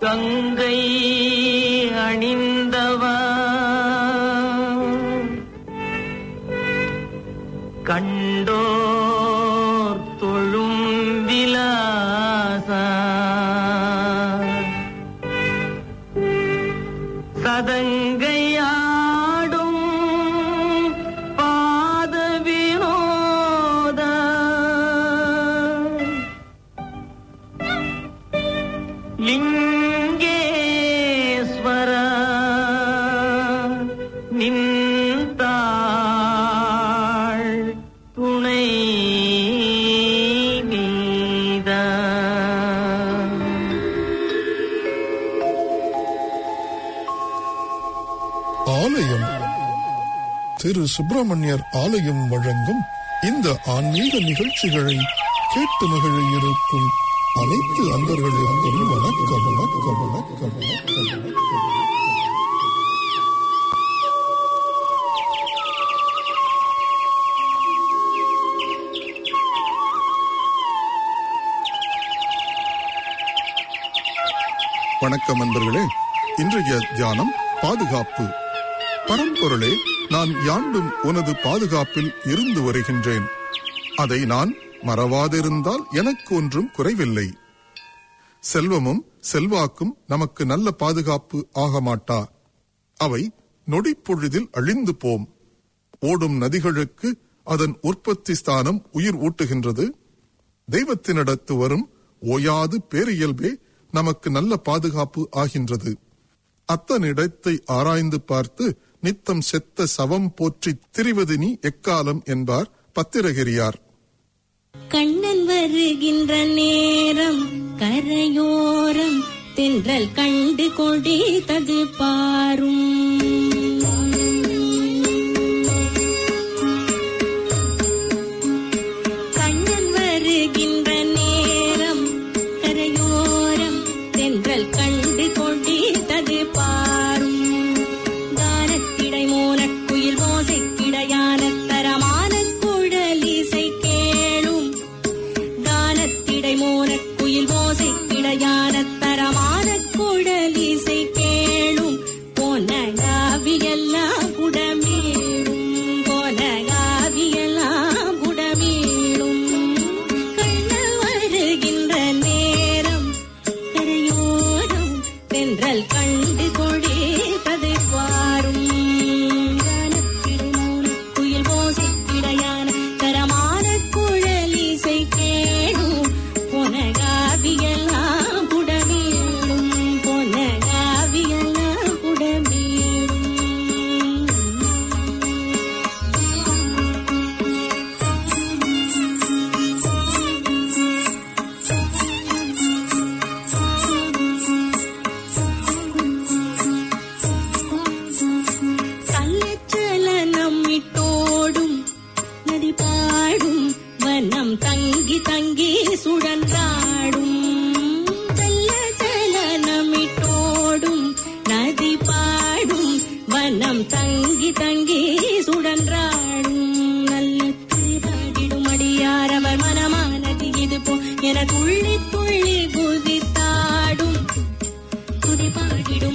கங்கை அணிந்த சுப்பிரமணியர் ஆலயம் வழங்கும் இந்த ஆன்மீக நிகழ்ச்சிகளை கேட்டு மகிழ இருக்கும் அனைத்து அன்பர்களுக்கும் வணக்கம் வணக்கம் வணக்கம் வணக்கம் வணக்கம். வணக்கம் அன்பர்களே இன்றைய தியானம் பாதுகாப்பு. பரம்பொருளே நான் யாண்டும் உனது பாதுகாப்பில் இருந்து வருகின்றேன். அதை நான் மறவாதிருந்தால் எனக்கு ஒன்றும் குறைவில்லை. செல்வமும் செல்வாக்கும் நமக்கு நல்ல பாதுகாப்பு ஆக மாட்டா அவை நொடிப்பொழுதில் அழிந்து போம். ஓடும் நதிகளுக்கு அதன் உற்பத்தி ஸ்தானம் உயிர் ஊட்டுகின்றது. தெய்வத்தினிடத்து வரும் ஓயாது பேரியல்பே நமக்கு நல்ல பாதுகாப்பு ஆகின்றது. அத்தனிடத்தை ஆராய்ந்து பார்த்து நித்தம் செத்த சவம் போற்றி திரிவது நீ எக்காலம் என்பார் பத்திரகிரியார். கண்ணன் வருகின்ற நேரம் கரையோரம் தென்றல் கண்டு கொடித்தது பாரும்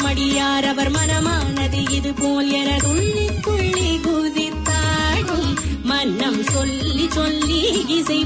மடியார் அவர் மனமானது இது போல் என துள்ளி துள்ளி குதித்தாடும். மன்னம் சொல்லி சொல்லி இசை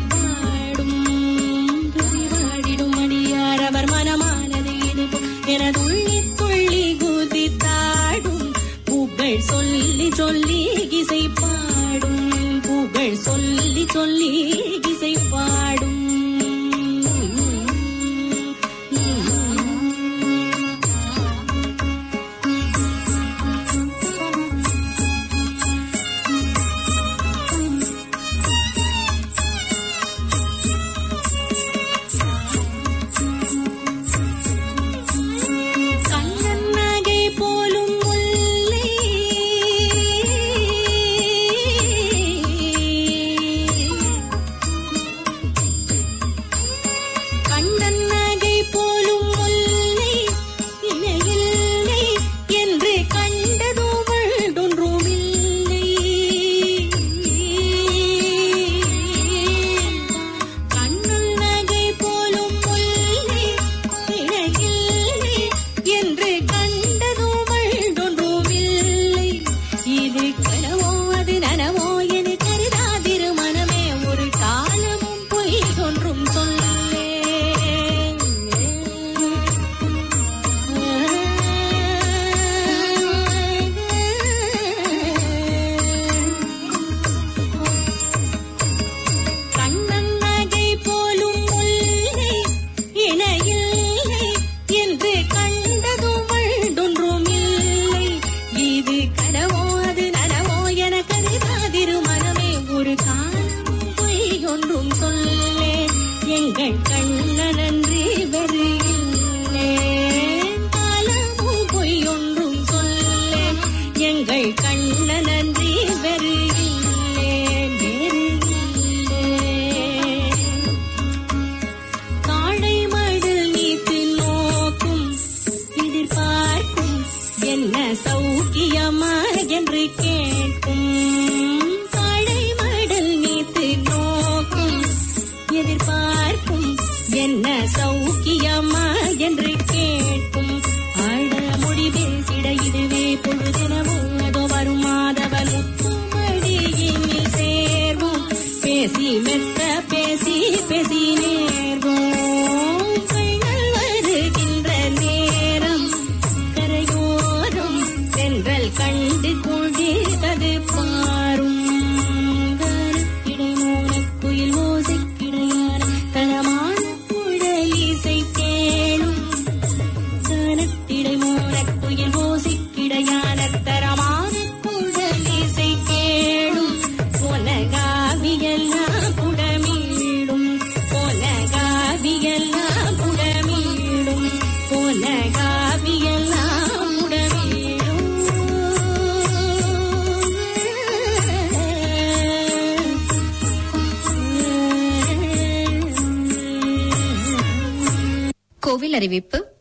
அறிவிப்பு.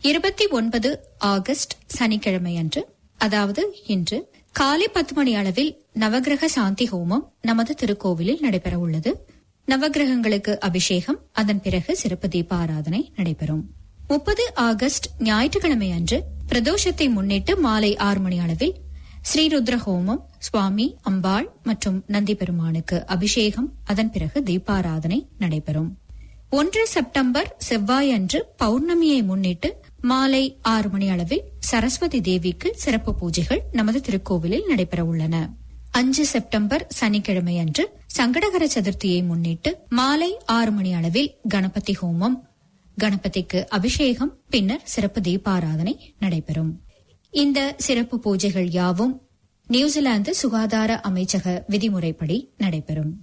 இருபத்தி ஒன்பது ஆகஸ்ட் சனிக்கிழமை அன்று அதாவது இன்று காலை பத்து மணி அளவில் நவகிரக சாந்தி ஹோமம் நமது திருக்கோவிலில் நடைபெற உள்ளது நவகிரகங்களுக்கு அபிஷேகம் அதன் பிறகு சிறப்பு தீப ஆராதனை நடைபெறும். முப்பது ஆகஸ்ட் ஞாயிற்றுக்கிழமை அன்று பிரதோஷத்தை முன்னிட்டு மாலை ஆறு மணி அளவில் ஸ்ரீருத்ர ஹோமம் சுவாமி அம்பாள் மற்றும் நந்தி பெருமானுக்கு அபிஷேகம் அதன் பிறகு தீபாராதனை நடைபெறும். ஒன்று செப்டம்பர் செவ்வாய் அன்று பௌர்ணமியை முன்னிட்டு மாலை ஆறு மணி அளவில் சரஸ்வதி தேவிக்கு சிறப்பு பூஜைகள் நமது திருக்கோவிலில் நடைபெற உள்ளன. அஞ்சு செப்டம்பர் சனிக்கிழமை அன்று சங்கடகர சதுர்த்தியை முன்னிட்டு மாலை ஆறு மணி அளவில் கணபதி ஹோமம். கணபதிக்கு அபிஷேகம் பின்னர் சிறப்பு தீபாராதனை நடைபெறும். இந்த சிறப்பு பூஜைகள் யாவும் நியூசிலாந்து சுகாதார அமைச்சக விதிமுறைப்படி நடைபெறும்.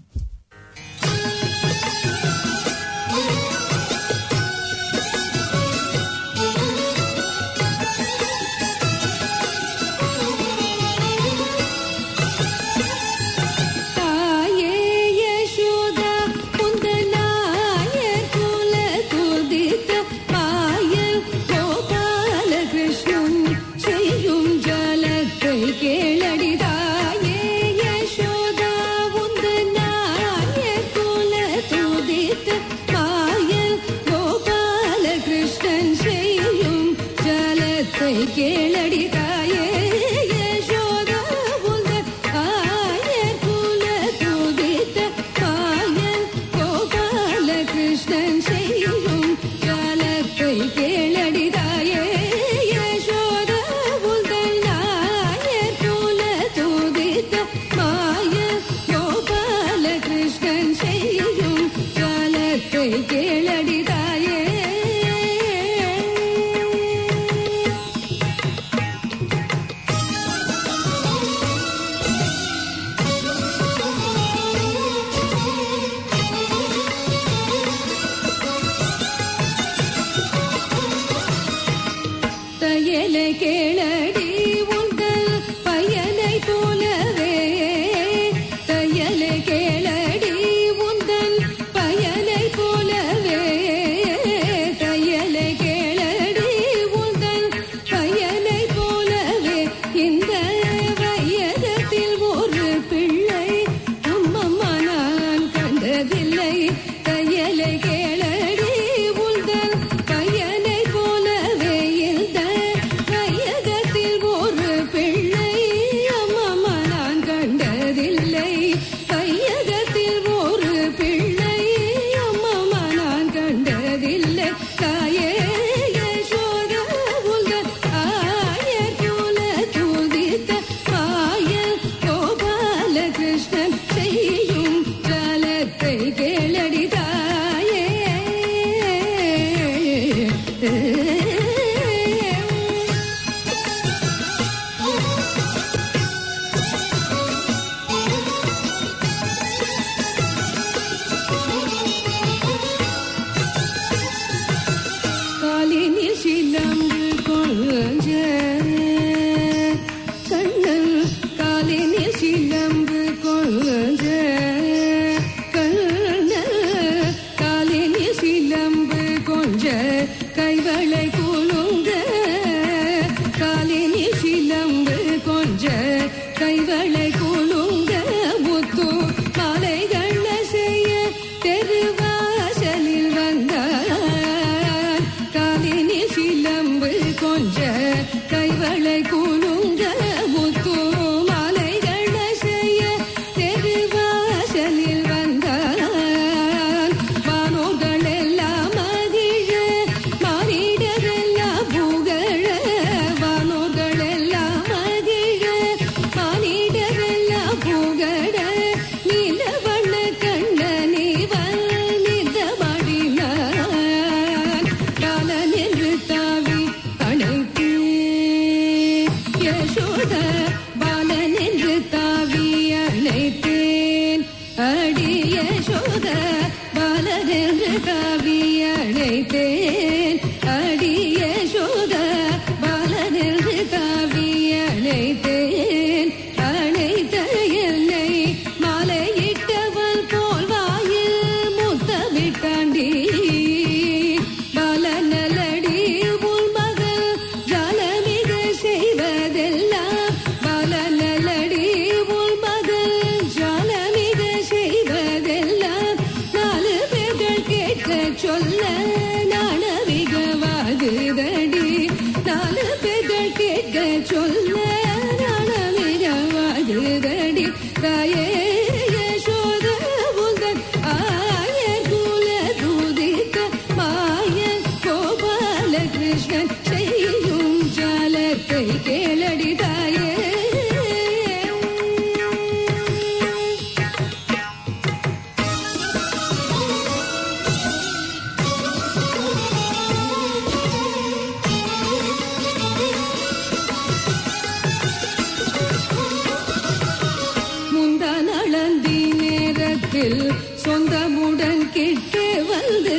சொந்தமுடன் கிட்டு வந்து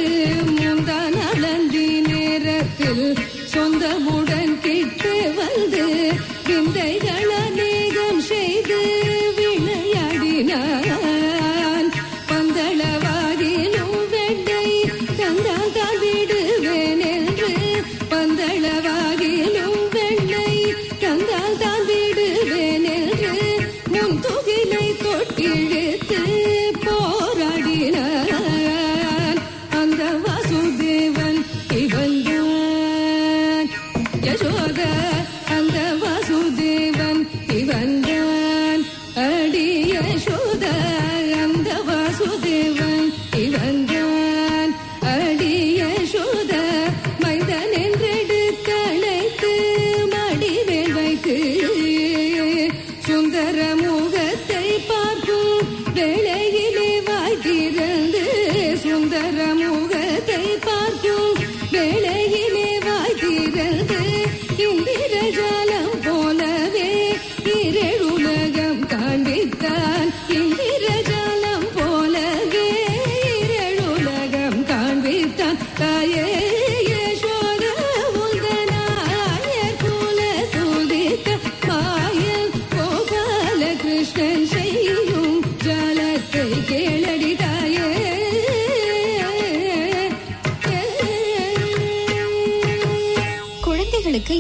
முந்தான அளந்தி நேரத்தில் சொந்தமுடன் கிட்டு வந்து விந்தைகள் சுந்தர முகத்தை பார்க்கும் வேளையிலே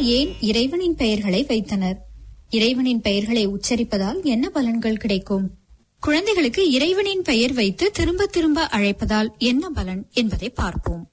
ஏன் இறைவனின் பெயர்களை வைத்தனர்? இறைவனின் பெயர்களை உச்சரிப்பதால் என்ன பலன்கள் கிடைக்கும்? குழந்தைகளுக்கு இறைவனின் பெயர் வைத்து திரும்ப திரும்ப அழைப்பதால் என்ன பலன் என்பதை பார்ப்போம்.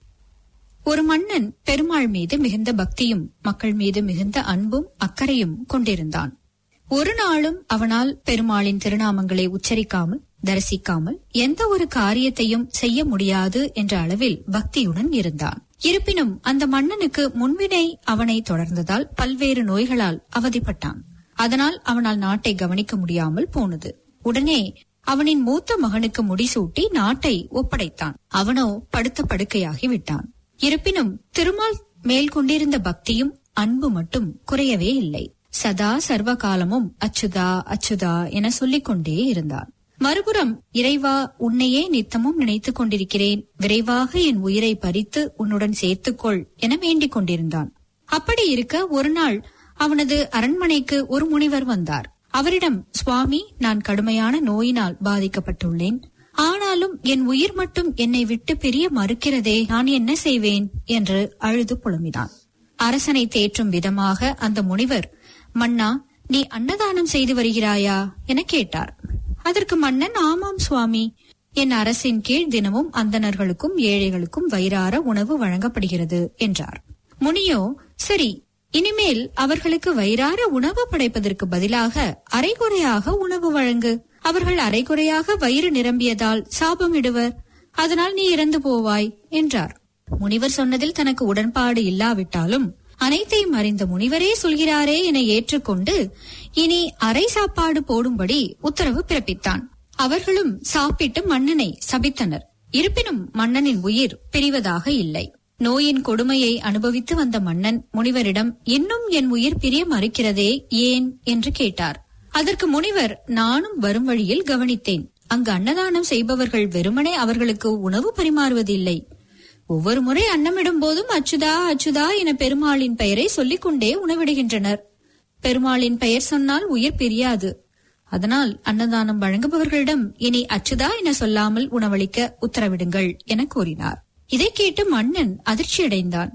ஒரு மன்னன் பெருமாள் மீது மிகுந்த பக்தியும் மக்கள் மீது மிகுந்த அன்பும் அக்கறையும் கொண்டிருந்தான். ஒரு நாளும் அவனால் பெருமாளின் திருநாமங்களை உச்சரிக்காமல் தரிசிக்காமல் எந்த ஒரு காரியத்தையும் செய்ய முடியாது என்ற அளவில் பக்தியுடன் இருந்தான். இருப்பினும் அந்த மன்னனுக்கு முன்வினை அவனை தொடர்ந்ததால் பல்வேறு நோய்களால் அவதிப்பட்டான். அதனால் அவனால் நாட்டை கவனிக்க முடியாமல் போனது. உடனே அவனின் மூத்த மகனுக்கு முடிசூட்டி நாட்டை ஒப்படைத்தான். அவனோ படுத்த படுக்கையாகி விட்டான். இருப்பினும் திருமால் மேல் கொண்டிருந்த பக்தியும் அன்பு மட்டும் குறையவே இல்லை. சதா சர்வ காலமும் அச்சுதா அச்சுதா என சொல்லிக் கொண்டே இருந்தான். மறுபுறம் இறைவா உன்னையே நித்தமும் நினைத்துக் கொண்டிருக்கிறேன். விரைவாக என் உயிரை பறித்து உன்னுடன் சேர்த்துக்கொள் என வேண்டிக் கொண்டிருந்தான். அப்படி இருக்க ஒரு நாள் அவனது அரண்மனைக்கு ஒரு முனிவர் வந்தார். அவரிடம் சுவாமி நான் கடுமையான நோயினால் பாதிக்கப்பட்டுள்ளேன். ஆனாலும் என் உயிர் மட்டும் என்னை விட்டு பிரிய மறுக்கிறதே நான் என்ன செய்வேன்? என்று அழுது புலம்பினான். அரசனை தேற்றும் விதமாக அந்த முனிவர் மன்னா நீ அன்னதானம் செய்து வருகிறாயா? என கேட்டார். அதற்கு மன்னன் ஆமாம் சுவாமி. என் அரசின் கீழ் தினமும் அந்தணர்களுக்கும் ஏழைகளுக்கும் வயிறார உணவு வழங்கப்படுகிறது என்றார். முனியோ சரி. இனிமேல் அவர்களுக்கு வயிறார உணவு படைப்பதற்கு பதிலாக அரைகுறையாக உணவு வழங்கு. அவர்கள் அரைகுறையாக வயிறு நிரம்பியதால் சாபமிடுவர். அதனால் நீ இறந்து போவாய் என்றார். முனிவர் சொன்னதில் தனக்கு உடன்பாடு இல்லாவிட்டாலும் அனைத்தையும் அறிந்த முனிவரே சொல்கிறாரே என ஏற்றுக்கொண்டு இனி அரை சாப்பாடு போடும்படி உத்தரவு பிறப்பித்தான். அவர்களும் சாப்பிட்டு மன்னனை சபித்தனர். இருப்பினும் மன்னனின் உயிர் பிரிவதாக இல்லை. நோயின் கொடுமையை அனுபவித்து வந்த மன்னன் முனிவரிடம் இன்னும் என் உயிர் பிரிய மறுக்கிறதே ஏன்? என்று கேட்டார். அதற்கு முனிவர் நானும் வரும் வழியில் கவனித்தேன். அங்கு அன்னதானம் செய்பவர்கள் வெறுமனே அவர்களுக்கு உணவு பரிமாறுவதில்லை. ஒவ்வொரு முறை அன்னமிடும் போதும் அச்சுதா அச்சுதா என பெருமாளின் பெயரை சொல்லிக் கொண்டே உணவிடுகின்றனர். பெருமாளின் பெயர் சொன்னால் உயிர் பிரியாது. அதனால் அன்னதானம் வழங்குபவர்களிடம் இனி அச்சுதா என சொல்லாமல் உணவளிக்க உத்தரவிடுங்கள் என கூறினார். இதை கேட்டு மன்னன் அதிர்ச்சியடைந்தான்.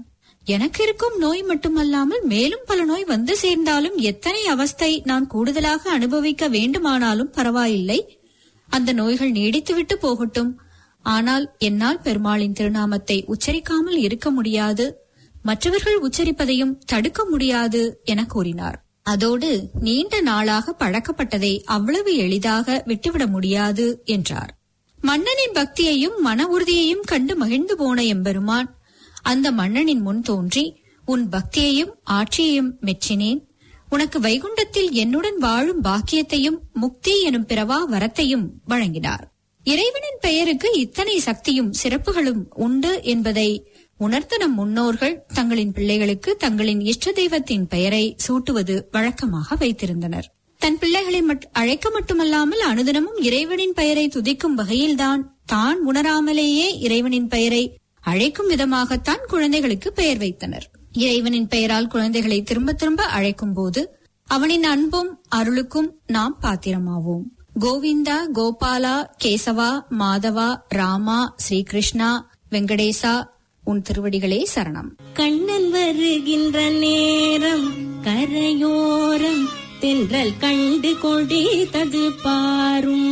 எனக்கு இருக்கும் நோய் மட்டுமல்லாமல் மேலும் பல நோய் வந்து சேர்ந்தாலும் எத்தனை அவஸ்தை நான் கூடுதலாக அனுபவிக்க வேண்டுமானாலும் பரவாயில்லை. அந்த நோய்கள் நீடித்துவிட்டு போகட்டும். ஆனால் என்னால் பெருமாளின் திருநாமத்தை உச்சரிக்காமல் இருக்க முடியாது. மற்றவர்கள் உச்சரிப்பதையும் தடுக்க முடியாது என கூறினார். அதோடு நீண்ட நாளாக பழக்கப்பட்டதை அவ்வளவு எளிதாக விட்டுவிட முடியாது என்றார். மன்னனின் பக்தியையும் மன உறுதியையும் கண்டு மகிழ்ந்து போன எம்பெருமான் அந்த மன்னனின் முன் தோன்றி உன் பக்தியையும் ஆட்சியையும் மெச்சினேன். உனக்கு வைகுண்டத்தில் என்னுடன் வாழும் பாக்கியத்தையும் முக்தி எனும் பிறவா வரத்தையும் வழங்கினார். இறைவனின் பெயருக்கு இத்தனை சக்தியும் சிறப்புகளும் உண்டு என்பதை உணர்த்த நம் முன்னோர்கள் தங்களின் பிள்ளைகளுக்கு தங்களின் இஷ்ட தெய்வத்தின் பெயரை சூட்டுவது வழக்கமாக வைத்திருந்தனர். தன் பிள்ளைகளை மட்- அழைக்க மட்டுமல்லாமல் அனுதினமும் இறைவனின் பெயரை துதிக்கும் வகையில்தான் தான் உணராமலேயே இறைவனின் பெயரை அழைக்கும் விதமாகத்தான் குழந்தைகளுக்கு பெயர் வைத்தனர். இறைவனின் பெயரால் குழந்தைகளை திரும்ப திரும்ப அழைக்கும் போது அவனின் அன்பும் அருளுக்கும் நாம் பாத்திரமாவோம். கோவிந்தா கோபாலா கேசவா மாதவா ராமா ஸ்ரீகிருஷ்ணா வெங்கடேசா உன் திருவடிகளே சரணம். கண்ணன் வருகின்ற நேரம் கரையோரம் தென்றல் கண்டு கொடி தது பாரும்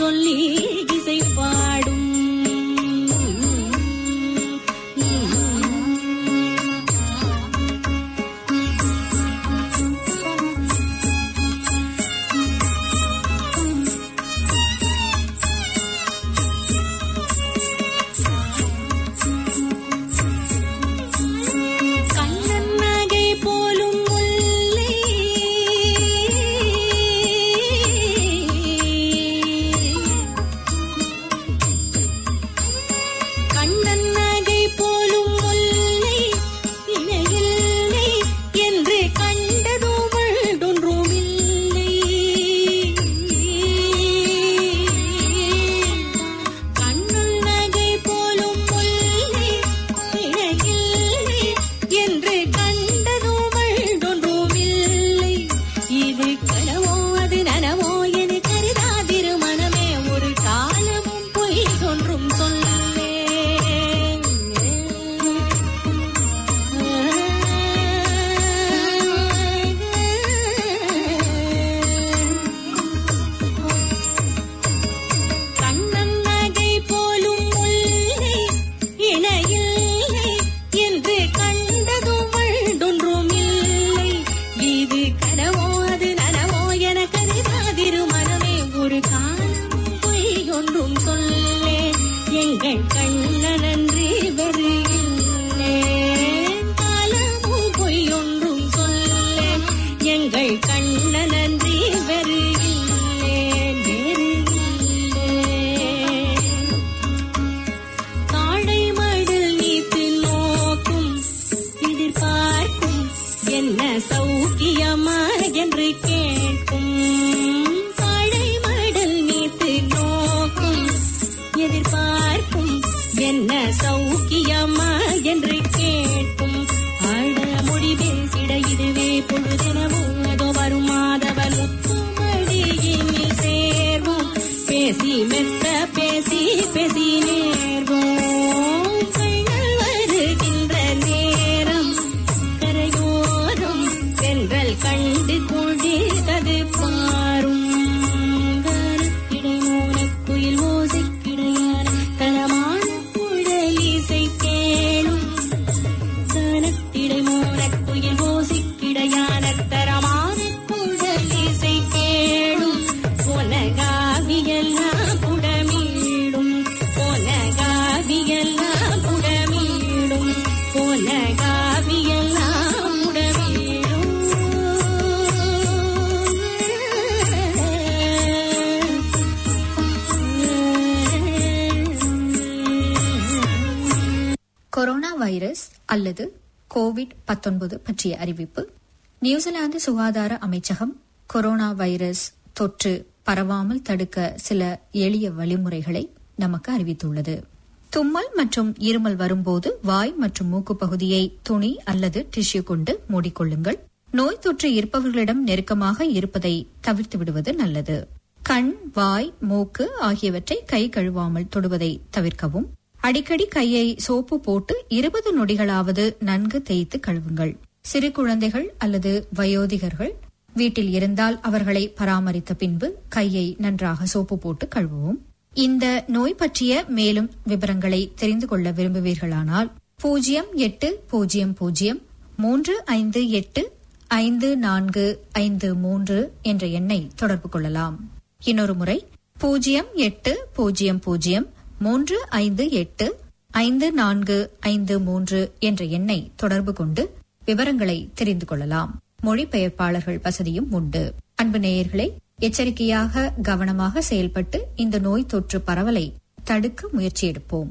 சொல்லி அல்லது கோவிட் 19 பற்றிய அறிவிப்பு. நியூசிலாந்து சுகாதார அமைச்சகம் கொரோனா வைரஸ் தொற்று பரவாமல் தடுக்க சில எளிய வழிமுறைகளை நமக்கு அறிவித்துள்ளது. தும்மல் மற்றும் இருமல் வரும்போது வாய் மற்றும் மூக்கு பகுதியை துணி அல்லது டிஷ்யூ கொண்டு மூடிக்கொள்ளுங்கள். நோய் தொற்று இருப்பவர்களிடம் நெருக்கமாக இருப்பதை தவிர்த்து விடுவது நல்லது. கண் வாய் மூக்கு ஆகியவற்றை கை கழுவாமல் தொடுவதை தவிர்க்கவும். அடிக்கடி கையை சோப்பு போட்டு இருபது நொடிகளாவது நன்கு தேய்த்து கழுவுங்கள். சிறு குழந்தைகள் அல்லது வயோதிகர்கள் வீட்டில் இருந்தால் அவர்களை பராமரித்த பின்பு கையை நன்றாக சோப்பு போட்டு கழுவுவோம். இந்த நோய் பற்றிய மேலும் விவரங்களை தெரிந்து கொள்ள விரும்புவீர்களானால் பூஜ்ஜியம் எட்டு பூஜ்ஜியம் பூஜ்ஜியம் மூன்று ஐந்து எட்டு ஐந்து நான்கு ஐந்து மூன்று என்ற எண்ணை தொடர்பு கொள்ளலாம். இன்னொரு முறை பூஜ்ஜியம் எட்டு பூஜ்ஜியம் பூஜ்ஜியம் மூன்று ஐந்து எட்டு ஐந்து நான்கு ஐந்து மூன்று என்ற எண்ணை தொடர்பு கொண்டு விவரங்களை தெரிந்து கொள்ளலாம். மொழிபெயர்ப்பாளர்கள் வசதியும் உண்டு. அன்பு நேயர்களை எச்சரிக்கையாக கவனமாக செயல்பட்டு இந்த நோய் தொற்று பரவலை தடுக்க முயற்சி எடுப்போம்.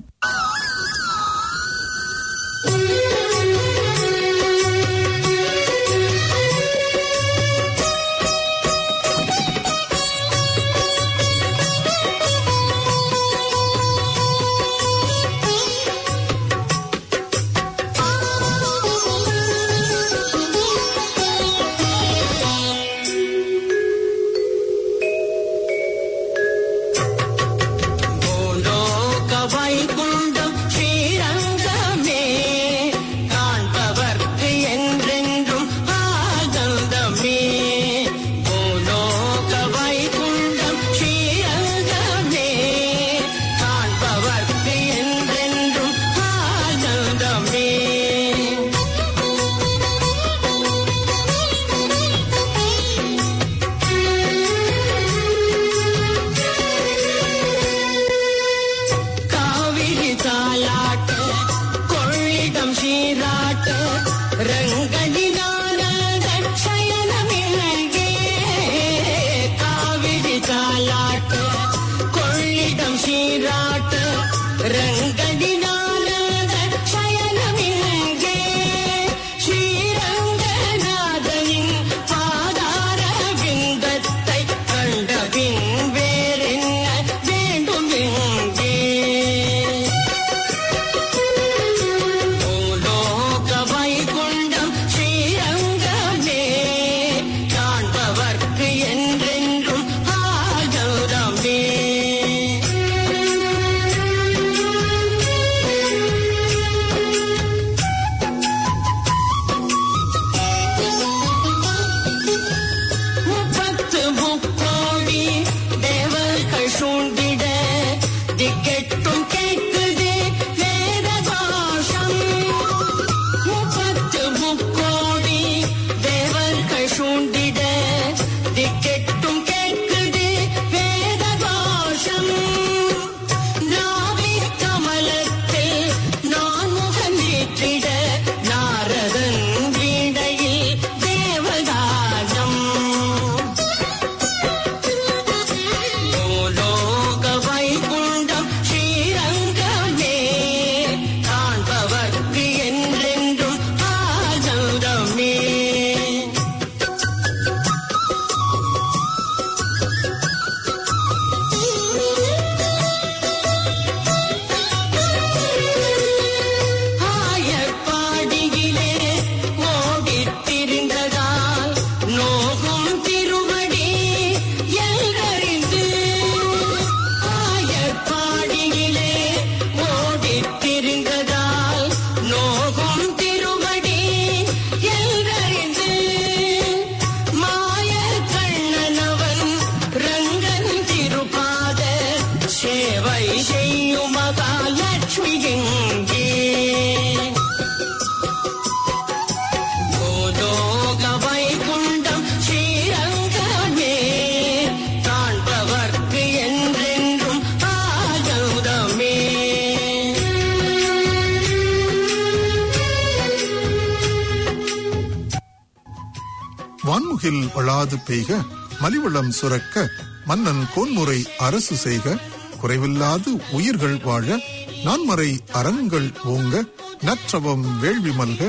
மண்முகில் வளாது பெய்க மலிவளம் சுரக்க மன்னன் கோன்முறை அரசு செய்க. குறைவில்லாது உயிர்கள் வாழ நான்மறை அறங்கள் ஓங்க நற்றவம் வேள்வி மல்க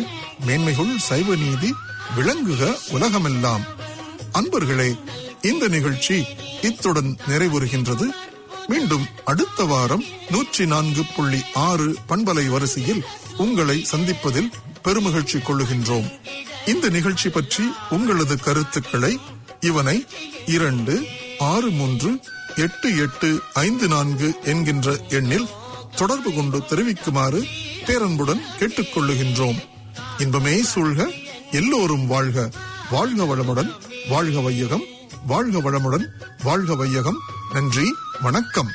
மேன்மைகள் சைவ நீதி விளங்குக உலகமெல்லாம். அன்பர்களே இந்த நிகழ்ச்சி இத்துடன் நிறைவுறுகின்றது. மீண்டும் அடுத்த வாரம் நூற்றி நான்கு புள்ளி ஆறு பண்பலை வரிசையில் உங்களை சந்திப்பதில் பெருமகிழ்ச்சி கொள்ளுகின்றோம். இந்த நிகழ்ச்சி பற்றி உங்களது கருத்துக்களை இவனை இரண்டு ஆறு மூன்று எட்டு எட்டு ஐந்து நான்கு என்கின்ற எண்ணில் தொடர்பு கொண்டு தெரிவிக்குமாறு பேரன்புடன் கேட்டுக்கொள்ளுகின்றோம். இன்பமே சூழ்க எல்லோரும் வாழ்க. வாழ்க வளமுடன் வாழ்க வையகம் வாழ்க வளமுடன் வாழ்க வையகம். நன்றி வணக்கம்.